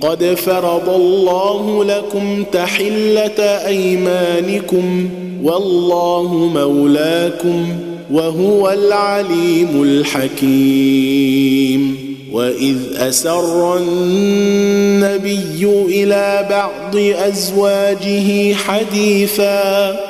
قد فرض الله لكم تحلة أيمانكم والله مولاكم وهو العليم الحكيم. وإذ أسر النبي إلى بعض أزواجه حديثا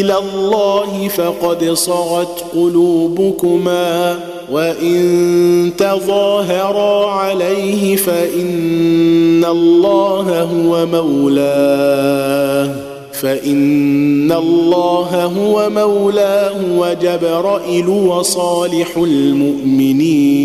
إلى الله فقد صغت قلوبكما وإن تظاهرا عليه فإن الله هو مولاه فإن الله هو مولاه وجبرائيل وصالح المؤمنين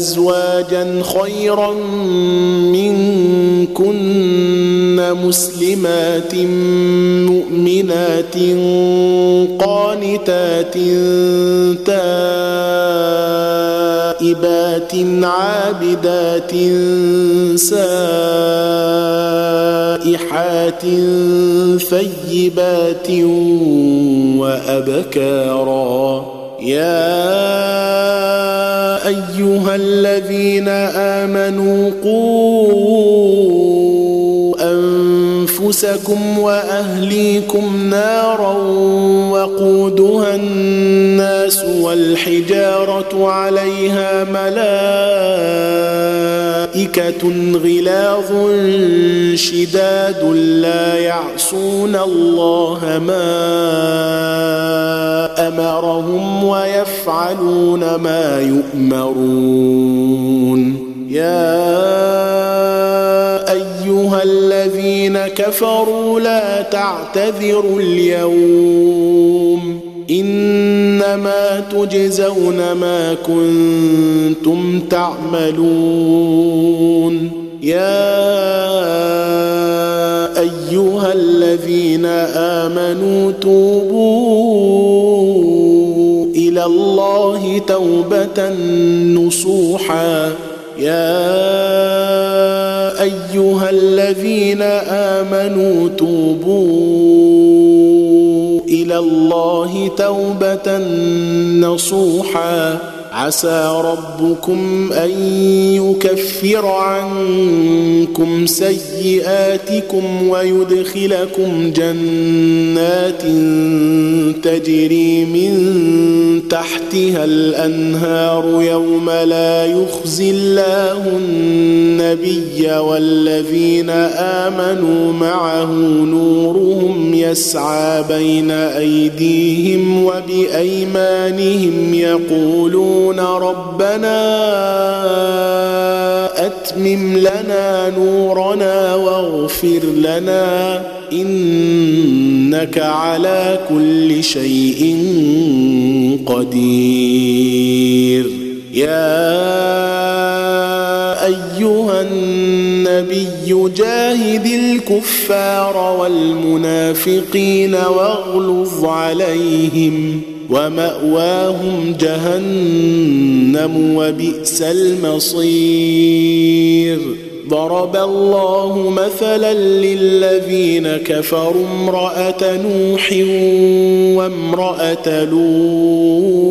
ازواجا خيرا منكن مسلمات مؤمنات قانتات تائبات عابدات سائحات ثيبات وأبكارا. يا أيها الذين آمنوا قوا أنفسكم وأهليكم نارا وقودها الناس والحجارة عليها ملائكة غلاظ شداد لا يعصون الله ما أمرهم ويفعلون ما يؤمرون. يا أيها الذين كفروا لا تعتذروا اليوم. إنما تجزون ما كنتم تعملون. يا أيها الذين آمنوا توبوا إلى الله توبة نصوحا. يا أيها الذين آمنوا توبوا إلى الله توبة نصوحا. عسى ربكم أن يكفر عنكم سيئاتكم ويدخلكم جنات تجري من تحتها الأنهار يوم لا يخزي الله النبي والذين آمنوا معه نورهم يسعى بين أيديهم وبأيمانهم يقولون يقولون ربنا أتمم لنا نورنا واغفر لنا إنك على كل شيء قدير. يا أيها النبي جاهد الكفار والمنافقين واغلظ عليهم. ومأواهم جهنم وبئس المصير. ضرب الله مثلا للذين كفروا امرأة نوح وامرأة لوط.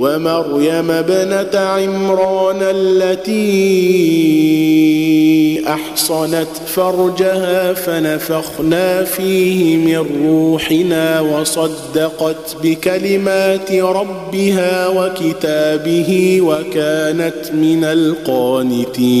ومريم ابنة عمران التي أحصنت فرجها فنفخنا فيه من روحنا وصدقت بكلمات ربها وكتابه وكانت من القانتين.